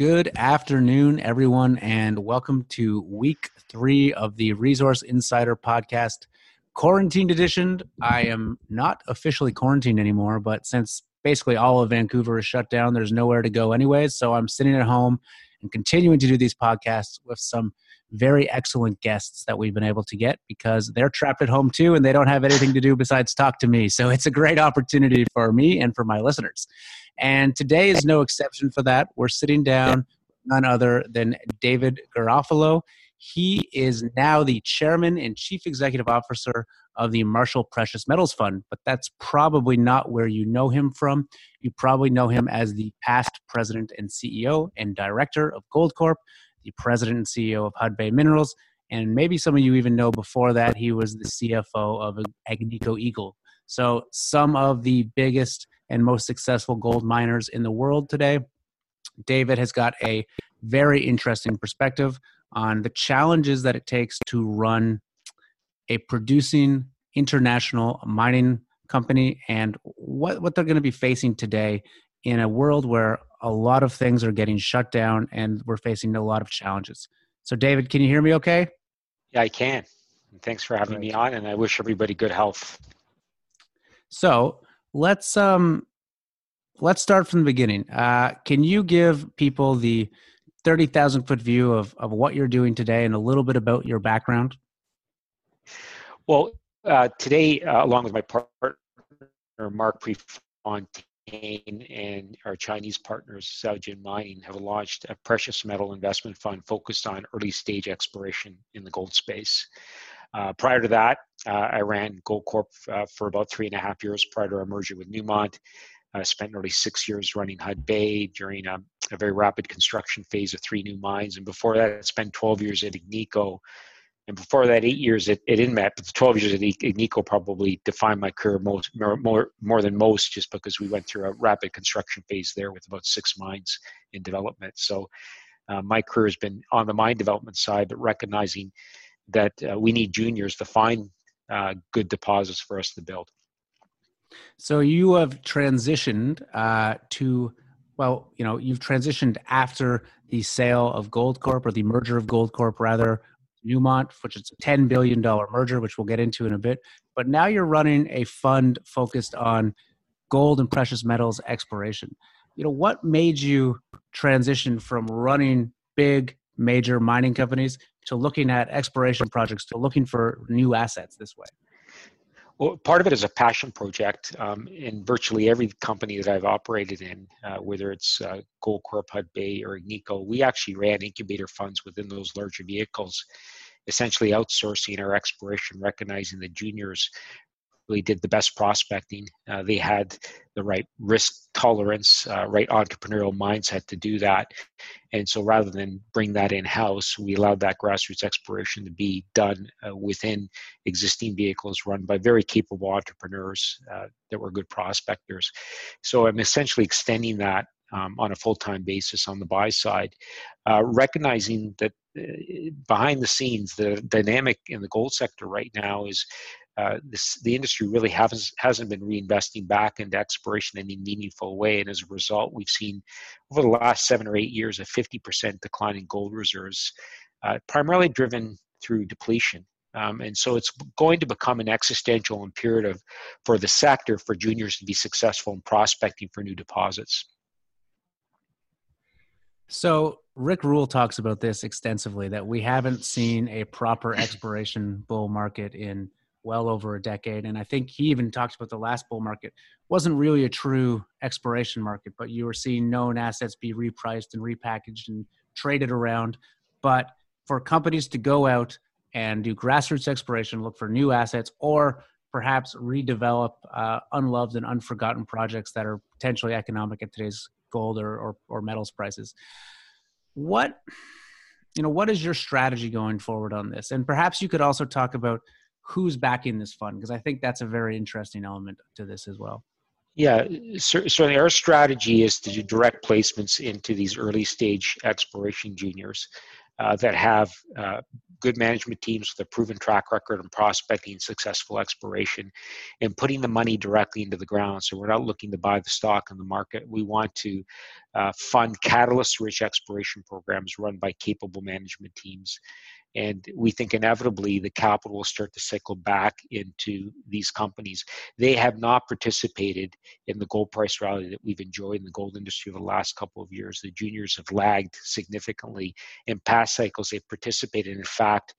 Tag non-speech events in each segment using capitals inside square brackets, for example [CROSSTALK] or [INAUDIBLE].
Good afternoon, everyone, and welcome to week three of the Resource Insider podcast, quarantined edition. I am not officially quarantined anymore, but since basically all of Vancouver is shut down, there's nowhere to go anyway. So I'm sitting at home and continuing to do these podcasts with some very excellent guests that we've been able to get because they're trapped at home too and they don't have anything to do besides talk to me. So it's a great opportunity for me and for my listeners. And today is no exception for that. We're sitting down none other than David Garofalo. He is now the chairman and chief executive officer of the Marshall Precious Metals Fund, but that's probably not where you know him from. You probably know him as the past president and CEO and director of Goldcorp, the president and CEO of Hudbay Minerals, and maybe some of you even know before that he was the CFO of Agnico Eagle. So, some of the biggest and most successful gold miners in the world today. David has got a very interesting perspective on the challenges that it takes to run a producing international mining company and what, what they're going to be facing today in a world where a lot of things are getting shut down and we're facing a lot of challenges. So, David, can you hear me okay? Yeah, I can. Thanks for having Great. me on, and I wish everybody good health. So, let's um, let's start from the beginning. Uh, can you give people the thirty thousand foot view of of what you're doing today and a little bit about your background? Well, uh, today, uh, along with my partner Mark Prefontaine and our Chinese partners, Zhaojin Mining, have launched a precious metal investment fund focused on early stage exploration in the gold space. Uh, prior to that, uh, I ran Goldcorp uh, for about three and a half years prior to our merger with Newmont. I spent nearly six years running Hudbay during a, a, very rapid construction phase of three new mines. And before that, I spent 12 years at Agnico. And before that, eight years at, at Inmet. But the 12 years at Agnico probably defined my career most, more, more, more than most just because we went through a rapid construction phase there with about six mines in development. So uh, my career has been on the mine development side, but recognizing that uh, we need juniors to find uh, good deposits for us to build. So you have transitioned uh, to, well, you know, you've transitioned after the sale of Goldcorp or the merger of Goldcorp, rather, Newmont, which is a $10 billion merger, which we'll get into in a bit. But now you're running a fund focused on gold and precious metals exploration. You know, what made you transition from running big major mining companies to looking at exploration projects to looking for new assets this way? Well, part of it is a passion project. Um, in virtually every company that I've operated in, uh, whether it's uh, Goldcorp, Hudbay, or Agnico, we actually ran incubator funds within those larger vehicles, essentially outsourcing our exploration, recognizing the juniors really did the best prospecting. Uh, they had the right risk tolerance, uh, right entrepreneurial mindset to do that. And so rather than bring that in house, we allowed that grassroots exploration to be done uh, within existing vehicles run by very capable entrepreneurs uh, that were good prospectors. So I'm essentially extending that um, on a full time basis on the buy side, uh, recognizing that uh, behind the scenes, the dynamic in the gold sector right now is uh, this, the industry really hasn't hasn't been reinvesting back into exploration in any meaningful way, and as a result, we've seen over the last seven or eight years a 50% decline in gold reserves, uh, primarily driven through depletion. Um, and so it's going to become an existential imperative for the sector for juniors to be successful in prospecting for new deposits. So Rick Rule talks about this extensively that we haven't seen a proper exploration bull market in well over a decade. And I think he even talked about the last bull market wasn't really a true exploration market, but you were seeing known assets be repriced and repackaged and traded around. But for companies to go out and do grassroots exploration, look for new assets, or perhaps redevelop uh, unloved and unforgotten projects that are potentially economic at today's gold or, or, or metals prices. What you know, what is your strategy going forward on this? And perhaps you could also talk about who's backing this fund because I think that's a very interesting element to this as well. Yeah, certainly our strategy is to do direct placements into these early stage exploration juniors. uh, that have uh, good management teams with a proven track record in prospecting successful exploration and putting the money directly into the ground. So we're not looking to buy the stock in the market. We want to uh, fund catalyst rich exploration programs run by capable management teams and we think inevitably the capital will start to cycle back into these companies. They have not participated in the gold price rally that we've enjoyed in the gold industry over the last couple of years. The juniors have lagged significantly. In past cycles, they've participated. In fact,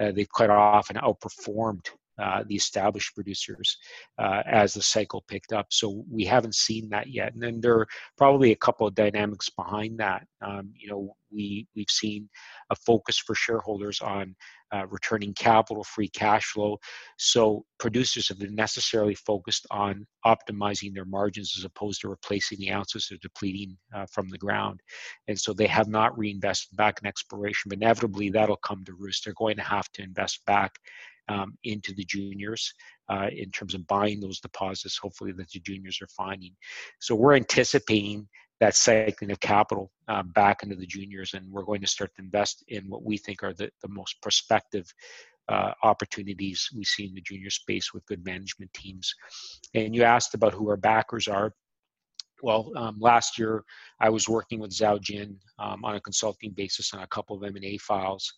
uh, they've quite often outperformed uh, the established producers uh, as the cycle picked up. So we haven't seen that yet. And then there are probably a couple of dynamics behind that. Um, you know, we we've seen a focus for shareholders on uh, returning capital, free cash flow. So producers have been necessarily focused on optimizing their margins as opposed to replacing the ounces they're depleting uh, from the ground. And so they have not reinvested back in exploration. But inevitably, that'll come to roost. They're going to have to invest back um, into the juniors uh, in terms of buying those deposits, hopefully, that the juniors are finding. So we're anticipating that cycling of capital uh, back into the juniors, and we're going to start to invest in what we think are the, the most prospective uh, opportunities we see in the junior space with good management teams. And you asked about who our backers are. Well, um, last year I was working with Zhaojin um, on a consulting basis on a couple of M&A files.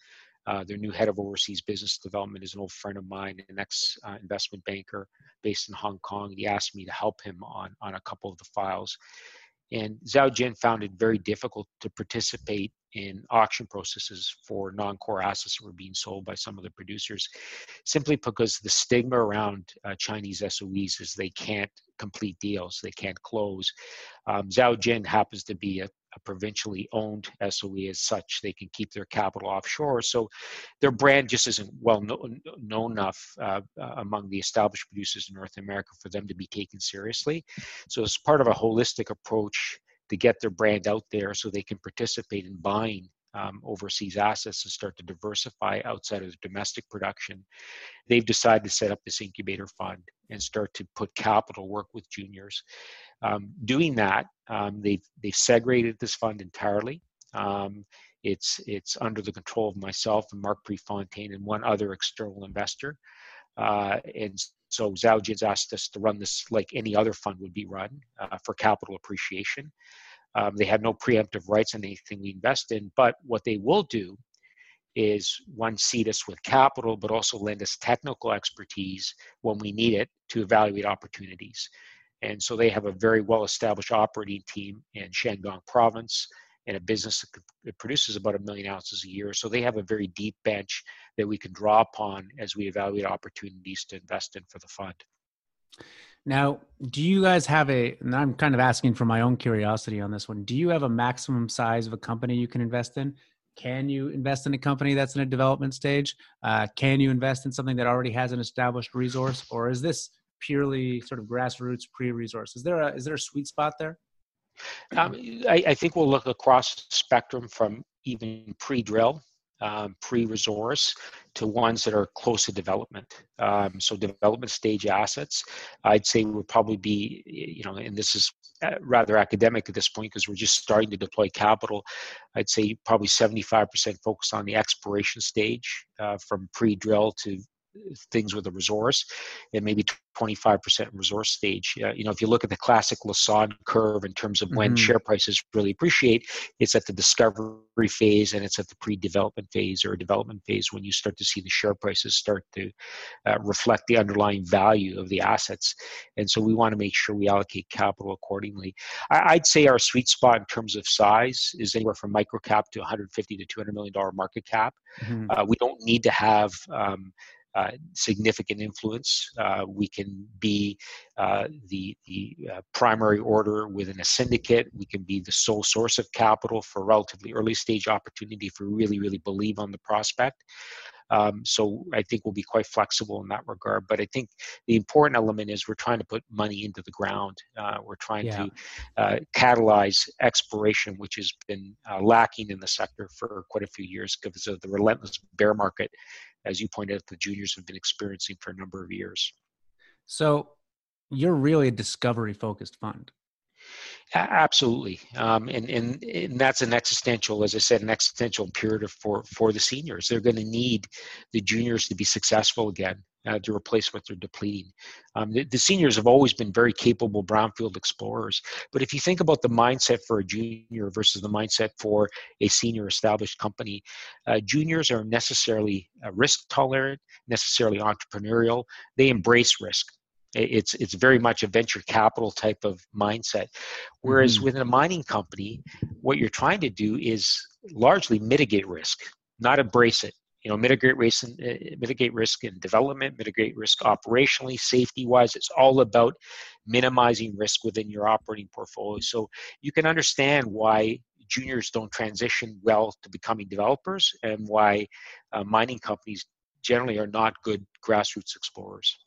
Uh, their new head of overseas business development is an old friend of mine, an ex uh, investment banker based in Hong Kong. He asked me to help him on, on a couple of the files. And Zhaojin found it very difficult to participate in auction processes for non-core assets that were being sold by some of the producers, simply because the stigma around uh, Chinese SOEs is they can't complete deals, they can't close. Um, Zhaojin happens to be a, a provincially owned SOE as such. They can keep their capital offshore. So their brand just isn't well known, known enough uh, uh, among the established producers in North America for them to be taken seriously. So it's part of a holistic approach to get their brand out there so they can participate in buying um, overseas assets and start to diversify outside of domestic production. They've decided to set up this incubator fund and start to put capital work with juniors. Um, doing that, um, they've they've segregated this fund entirely. Um, it's it's under the control of myself and Mark Prefontaine and one other external investor. Uh, and so Zhaojin's asked us to run this like any other fund would be run uh, for capital appreciation. Um, they have no preemptive rights in anything we invest in, but what they will do is one seed us with capital, but also lend us technical expertise when we need it to evaluate opportunities. And so they have a very well established operating team in Shandong province and a business that produces about a million ounces a year. So they have a very deep bench that we can draw upon as we evaluate opportunities to invest in for the fund. Now, do you guys have a, and I'm kind of asking for my own curiosity on this one, do you have a maximum size of a company you can invest in? Can you invest in a company that's in a development stage? Uh, can you invest in something that already has an established resource? Or is this purely sort of grassroots pre-resource? Is there a, is there a sweet spot there? Um, I, I, think we'll look across the spectrum from even pre-drill um, pre-resource to ones that are close to development. Um, so development stage assets, I'd say would probably be, you know, and this is uh, rather academic at this point because we're just starting to deploy capital. I'd say probably 75% focused on the exploration stage uh, from pre-drill to things with a resource and maybe 25% resource stage. Uh, you know, if you look at the classic Lassonde curve in terms of when mm-hmm. share prices really appreciate, it's at the discovery phase and it's at the pre-development phase or development phase when you start to see the share prices start to uh, reflect the underlying value of the assets. And so we want to make sure we allocate capital accordingly. I, would say our sweet spot in terms of size is anywhere from micro cap to 150 to 200 million dollar market cap. Mm-hmm. Uh, we don't need to have um, uh, significant influence. Uh, we can be uh, the, the uh, primary order within a syndicate. We can be the sole source of capital for relatively early stage opportunity if we really, really believe on the prospect. Um, so I think we'll be quite flexible in that regard. But I think the important element is we're trying to put money into the ground. Uh, we're trying yeah. to uh, catalyze exploration, which has been uh, lacking in the sector for quite a few years because of the relentless bear market as you pointed out, the juniors have been experiencing for a number of years. So you're really a discovery focused fund. Absolutely, um, and, and and that's an existential, as I said, an existential imperative for for the seniors. They're going to need the juniors to be successful again uh, to replace what they're depleting. Um, the, the, seniors have always been very capable brownfield explorers, but if you think about the mindset for a junior versus the mindset for a senior established company, uh, juniors are necessarily uh, risk tolerant, necessarily entrepreneurial. They embrace risk it's it's very much a venture capital type of mindset. Whereas mm-hmm. within a mining company what you're trying to do is largely mitigate risk not embrace it. You know mitigate risk and uh, mitigate risk in development mitigate risk operationally safety wise it's all about minimizing risk within your operating portfolio. So you can understand why juniors don't transition well to becoming developers and why uh, mining companies generally are not good grassroots explorers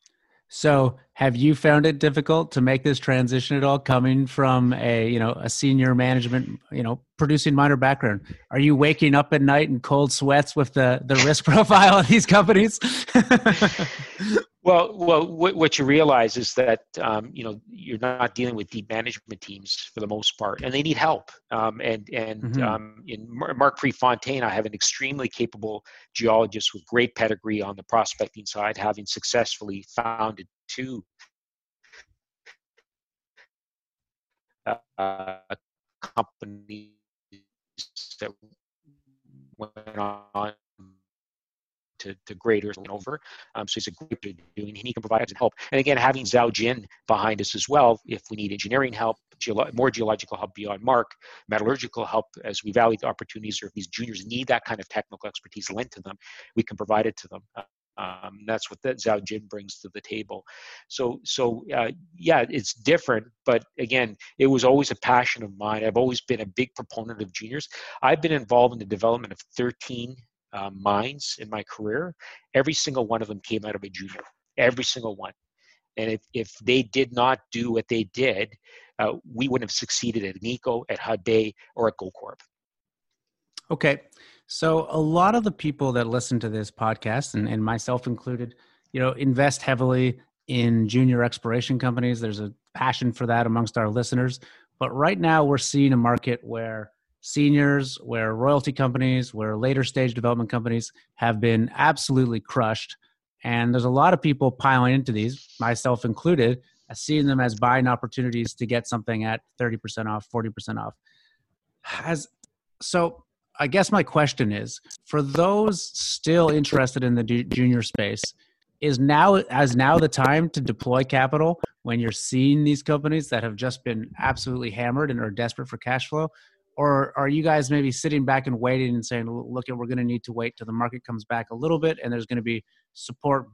so, have you found it difficult to make this transition at all, coming from a you know a senior management you know producing miner background? Are you waking up at night in cold sweats with the the risk [LAUGHS] profile of these companies? [LAUGHS] Well, well, what, what you realize is that um, you know you're not dealing with deep management teams for the most part, and they need help. Um, and and mm-hmm. um, in Mark Prefontaine, I have an extremely capable geologist with great pedigree on the prospecting side, having successfully founded two uh, companies that went on to, to graders and over. Um, so he's a great at doing, and he can provide us help. And again, having Zhaojin behind us as well, if we need engineering help, geolo- more geological help beyond Mark, metallurgical help as we value the opportunities, or if these juniors need that kind of technical expertise lent to them, we can provide it to them. Um, that's what that Zhaojin brings to the table. So, so uh, yeah, it's different, but again, it was always a passion of mine. I've always been a big proponent of juniors. I've been involved in the development of 13 uh, mines in my career, every single one of them came out of a junior. Every single one. And if, if they did not do what they did, uh, we wouldn't have succeeded at Agnico, at Hudbay, or at Goldcorp. Okay. So a lot of the people that listen to this podcast, and, and myself included, you know, invest heavily in junior exploration companies. There's a passion for that amongst our listeners. But right now we're seeing a market where seniors, where royalty companies, where later stage development companies have been absolutely crushed. And there's a lot of people piling into these, myself included, seeing them as buying opportunities to get something at 30% off, 40% off. Has so I guess my question is for those still interested in the junior space, is now as now the time to deploy capital when you're seeing these companies that have just been absolutely hammered and are desperate for cash flow or are you guys maybe sitting back and waiting and saying look we're going to need to wait till the market comes back a little bit and there's going to be support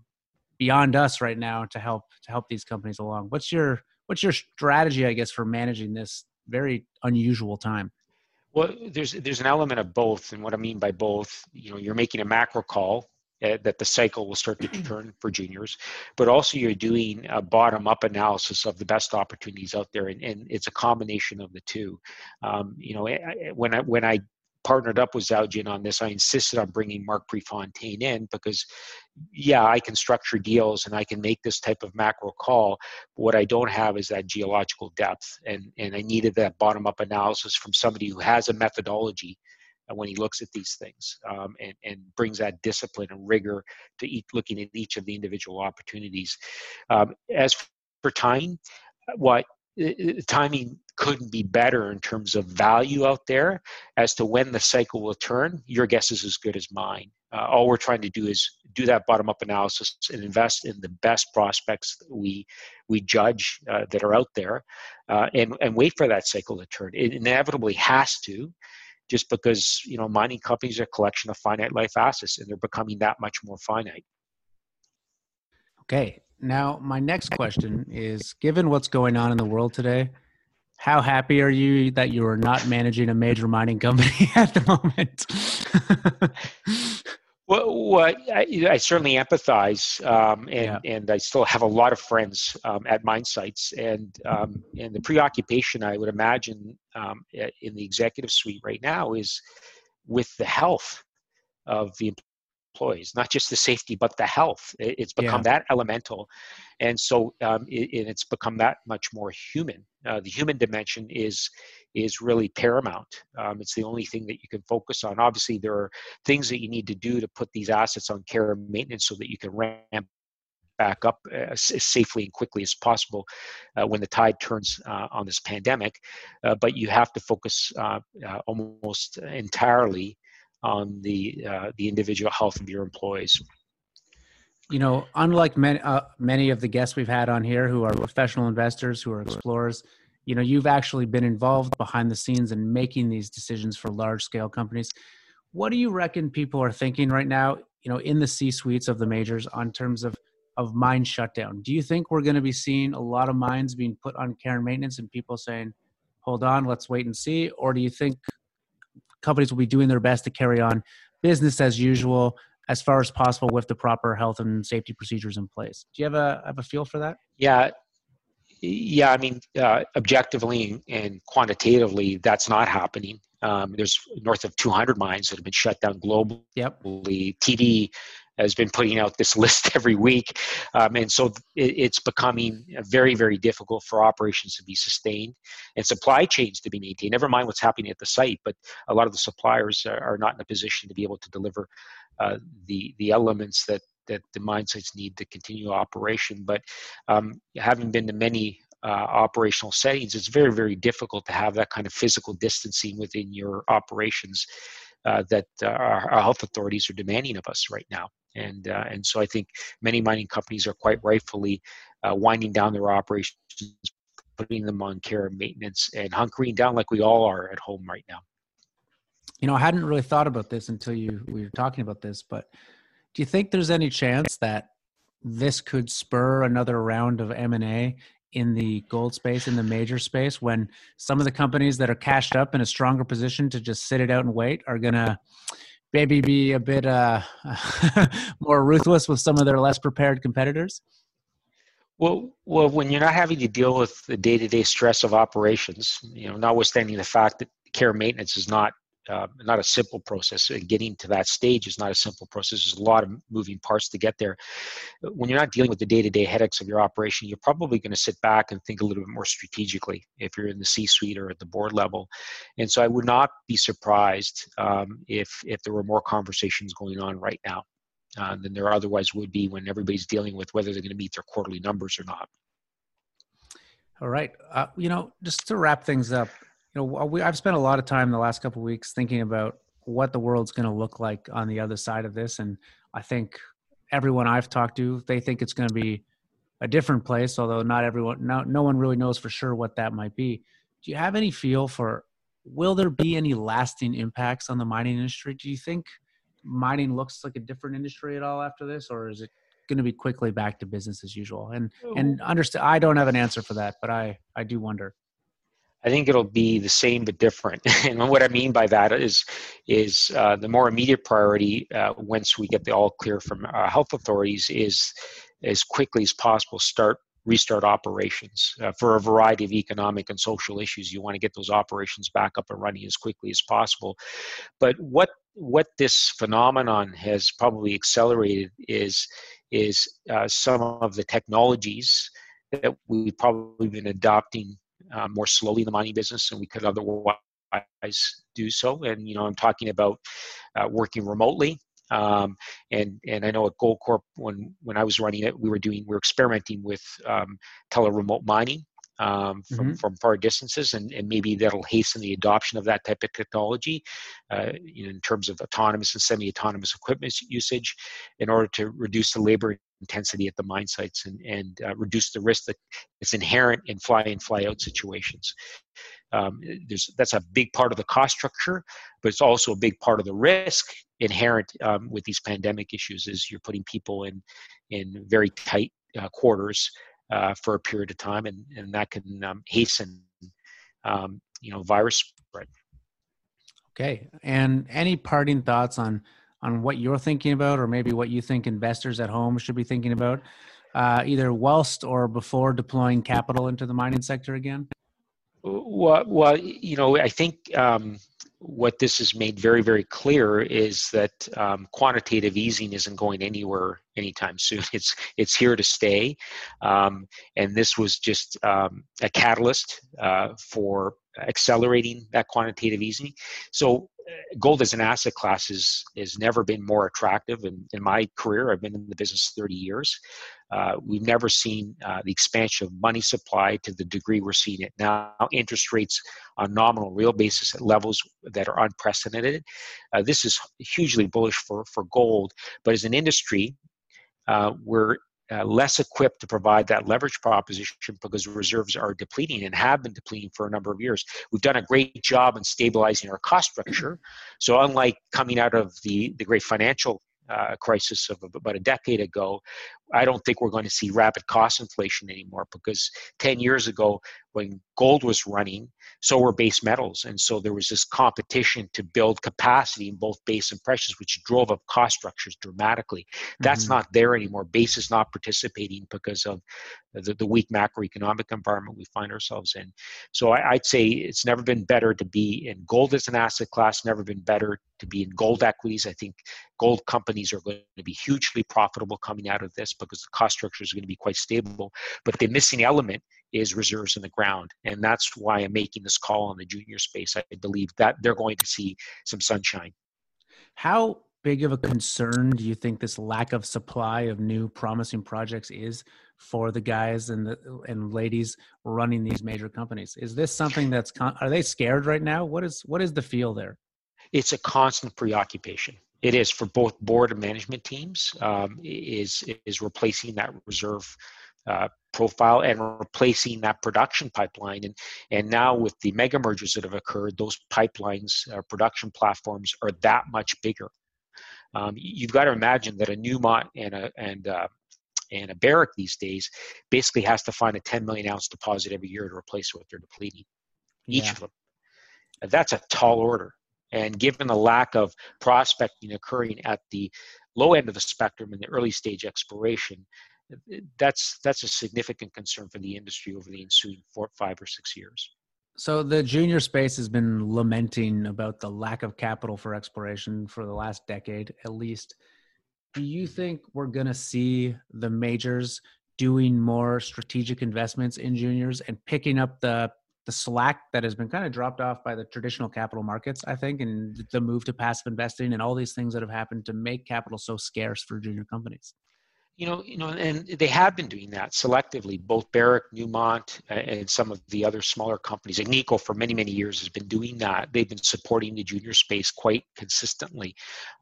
beyond us right now to help to help these companies along? What's your what's your strategy i guess for managing this very unusual time? Well there's there's an element of both and what i mean by both you know you're making a macro call uh, that the cycle will start to turn for juniors, but also you're doing a bottom up analysis of the best opportunities out there, and, and it's a combination of the two. Um, you know, when I when I partnered up with Zhaojin on this, I insisted on bringing Mark Prefontaine in because, yeah, I can structure deals and I can make this type of macro call. But what I don't have is that geological depth, and and I needed that bottom up analysis from somebody who has a methodology when he looks at these things um, and, and brings that discipline and rigor to each, looking at each of the individual opportunities. Um, as for timing, what timing couldn't be better in terms of value out there as to when the cycle will turn. Your guess is as good as mine. Uh, all we're trying to do is do that bottom up analysis and invest in the best prospects that we we judge uh, that are out there uh, and and wait for that cycle to turn it inevitably has to just because you know mining companies are a collection of finite life assets and they're becoming that much more finite. Okay now my next question is given what's going on in the world today how happy are you that you are not managing a major mining company [LAUGHS] at the moment [LAUGHS] Well, well I, I, certainly empathize, um, and yeah. and I still have a lot of friends um, at mine sites, and um, and the preoccupation I would imagine um, in the executive suite right now is with the health of the employees, not just the safety, but the health. It's become yeah. that elemental. And so um, it, it's become that much more human. Uh, the human dimension is is really paramount. Um, it's the only thing that you can focus on. Obviously, there are things that you need to do to put these assets on care and maintenance so that you can ramp back up uh, as safely and quickly as possible uh, when the tide turns uh, on this pandemic. Uh, but you have to focus uh, uh, almost entirely on the uh, the individual health of your employees. You know, unlike many uh, many of the guests we've had on here who are professional investors, who are explorers, you know, you've actually been involved behind the scenes in making these decisions for large scale companies. What do you reckon people are thinking right now? You know, in the C suites of the majors, on terms of of mine shutdown. Do you think we're going to be seeing a lot of mines being put on care and maintenance and people saying, hold on, let's wait and see? Or do you think companies will be doing their best to carry on business as usual as far as possible with the proper health and safety procedures in place? Do you have a, have a feel for that? Yeah. Yeah, I mean, uh, objectively and quantitatively, that's not happening. Um, there's north of 200 mines that have been shut down globally. Yep. TD has been putting out this [LAUGHS] list every week. Um, and so it, it's becoming very, very difficult for operations to be sustained and supply chains to be maintained. Never mind what's happening at the site, but a lot of the suppliers are, are not in a position to be able to deliver uh, the, the elements that, that the mine sites need to continue operation. But um, having been to many uh, operational settings, it's very, very difficult to have that kind of physical distancing within your operations uh, that uh, our, our, health authorities are demanding of us right now. And, uh, and so I think many mining companies are quite rightfully uh, winding down their operations, putting them on care and maintenance, and hunkering down like we all are at home right now. You know, I hadn't really thought about this until you we were talking about this, but do you think there's any chance that this could spur another round of M&A in the gold space in the major space when some of the companies that are cashed up in a stronger position to just sit it out and wait are going to maybe be a bit uh, [LAUGHS] more ruthless with some of their less prepared competitors? Well, well, when you're not having to deal with the day-to-day stress of operations, you know, notwithstanding the fact that care maintenance is not uh, not a simple process. Getting to that stage is not a simple process. There's a lot of moving parts to get there. When you're not dealing with the day-to-day headaches of your operation, you're probably going to sit back and think a little bit more strategically if you're in the C-suite or at the board level. And so I would not be surprised um, if if there were more conversations going on right now uh, than there otherwise would be when everybody's dealing with whether they're going to meet their quarterly numbers or not. All right. Uh, you know, just to wrap things up, you know, we, I've spent a lot of time the last couple weeks thinking about what the world's going to look like on the other side of this, and I think everyone I've talked to, they think it's going to be a different place. Although not everyone, no, no one really knows for sure what that might be. Do you have any feel for? Will there be any lasting impacts on the mining industry? Do you think mining looks like a different industry at all after this, or is it going to be quickly back to business as usual? And and understand, I don't have an answer for that, but I I do wonder. I think it'll be the same but different. [LAUGHS] and what I mean by that is, is uh, the more immediate priority uh, once we get the all clear from our health authorities is as quickly as possible start restart operations uh, for a variety of economic and social issues. You want to get those operations back up and running as quickly as possible. But what what this phenomenon has probably accelerated is is uh, some of the technologies that we've probably been adopting uh, more slowly in the mining business than we could otherwise do so. And you know, I'm talking about uh, working remotely. Um, and and I know at Goldcorp when when I was running it, we were doing we were experimenting with um, tele remote mining um, from, mm-hmm. from far distances, and, and maybe that'll hasten the adoption of that type of technology uh, in terms of autonomous and semi-autonomous equipment usage, in order to reduce the labor intensity at the mine sites and, and uh, reduce the risk that is inherent in fly in fly out situations. Um, there's, that's a big part of the cost structure, but it's also a big part of the risk inherent um, with these pandemic issues. Is you're putting people in in very tight uh, quarters uh, for a period of time, and, and that can um, hasten um, you know virus spread. Okay, and any parting thoughts on on what you're thinking about, or maybe what you think investors at home should be thinking about, uh, either whilst or before deploying capital into the mining sector again? Well, well you know, I think um, what this has made very, very clear is that um, quantitative easing isn't going anywhere anytime soon. [LAUGHS] It's it's here to stay, um, and this was just um, a catalyst uh, for accelerating that quantitative easing. So, gold as an asset class is has never been more attractive. In, in my career, I've been in the business 30 years. Uh, we've never seen uh, the expansion of money supply to the degree we're seeing it now. Interest rates on nominal real basis at levels that are unprecedented. Uh, this is hugely bullish for, for gold, but as an industry, uh, we're uh, less equipped to provide that leverage proposition because reserves are depleting and have been depleting for a number of years. We've done a great job in stabilizing our cost structure. [CLEARS THROAT] So, unlike coming out of the, the great financial uh, crisis of about a decade ago, I don't think we're going to see rapid cost inflation anymore because 10 years ago, when gold was running, so were base metals. And so there was this competition to build capacity in both base and precious, which drove up cost structures dramatically. That's mm-hmm. not there anymore. Base is not participating because of the, the weak macroeconomic environment we find ourselves in. So I, I'd say it's never been better to be in gold as an asset class, never been better to be in gold equities. I think gold companies are going to be hugely profitable coming out of this because the cost structure is going to be quite stable. But the missing element is reserves in the ground. And that's why I'm making this call on the junior space. I believe that they're going to see some sunshine. How big of a concern do you think this lack of supply of new promising projects is for the guys and the and ladies running these major companies? Is this something that's con- are they scared right now? What is what is the feel there? It's a constant preoccupation it is for both board and management teams um, is is replacing that reserve uh, profile and replacing that production pipeline. And and now with the mega mergers that have occurred those pipelines uh, production platforms are that much bigger. Um, you've got to imagine that a newmont and a and uh, and a barrick these days basically has to find a 10 million ounce deposit every year to replace what they're depleting each yeah. of them that's a tall order and given the lack of prospecting occurring at the low end of the spectrum in the early stage exploration, that's that's a significant concern for the industry over the ensuing four, five or six years. So the junior space has been lamenting about the lack of capital for exploration for the last decade, at least. Do you think we're going to see the majors doing more strategic investments in juniors and picking up the the slack that has been kind of dropped off by the traditional capital markets, I think, and the move to passive investing and all these things that have happened to make capital so scarce for junior companies. You know, you know, and they have been doing that selectively. Both Barrick, Newmont, and some of the other smaller companies. Agnico, for many, many years, has been doing that. They've been supporting the junior space quite consistently,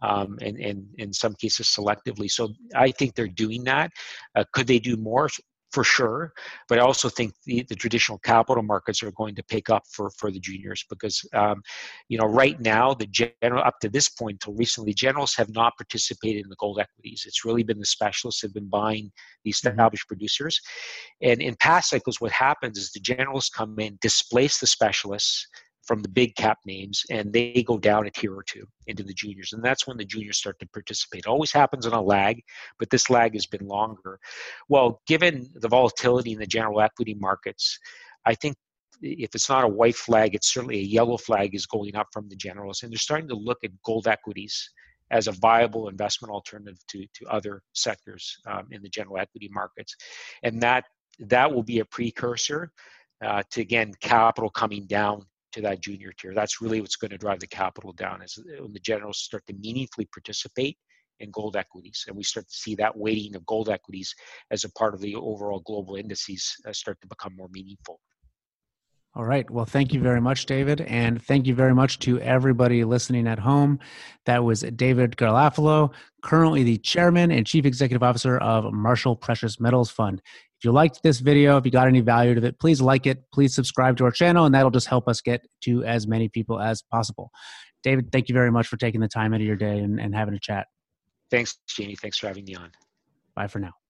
um, and, and in some cases selectively. So I think they're doing that. Uh, could they do more? For sure. But I also think the, the traditional capital markets are going to pick up for, for the juniors because, um, you know, right now, the general, up to this point until recently, generals have not participated in the gold equities. It's really been the specialists have been buying the mm-hmm. established producers. And in past cycles, what happens is the generals come in, displace the specialists, from the big cap names and they go down a tier or two into the juniors and that's when the juniors start to participate. It always happens on a lag but this lag has been longer. Well given the volatility in the general equity markets i think if it's not a white flag it's certainly a yellow flag is going up from the generals and they're starting to look at gold equities as a viable investment alternative to, to other sectors um, in the general equity markets. And that that will be a precursor uh, to again capital coming down to that junior tier. That's really what's going to drive the capital down as when the generals start to meaningfully participate in gold equities, and we start to see that weighting of gold equities as a part of the overall global indices uh, start to become more meaningful. All right. Well, thank you very much, David. And thank you very much to everybody listening at home. That was David Garofalo, currently the chairman and chief executive officer of Marshall Precious Metals Fund. If you liked this video, if you got any value out of it, please like it. Please subscribe to our channel, and that'll just help us get to as many people as possible. David, thank you very much for taking the time out of your day and, and having a chat. Thanks, Jeannie. Thanks for having me on. Bye for now.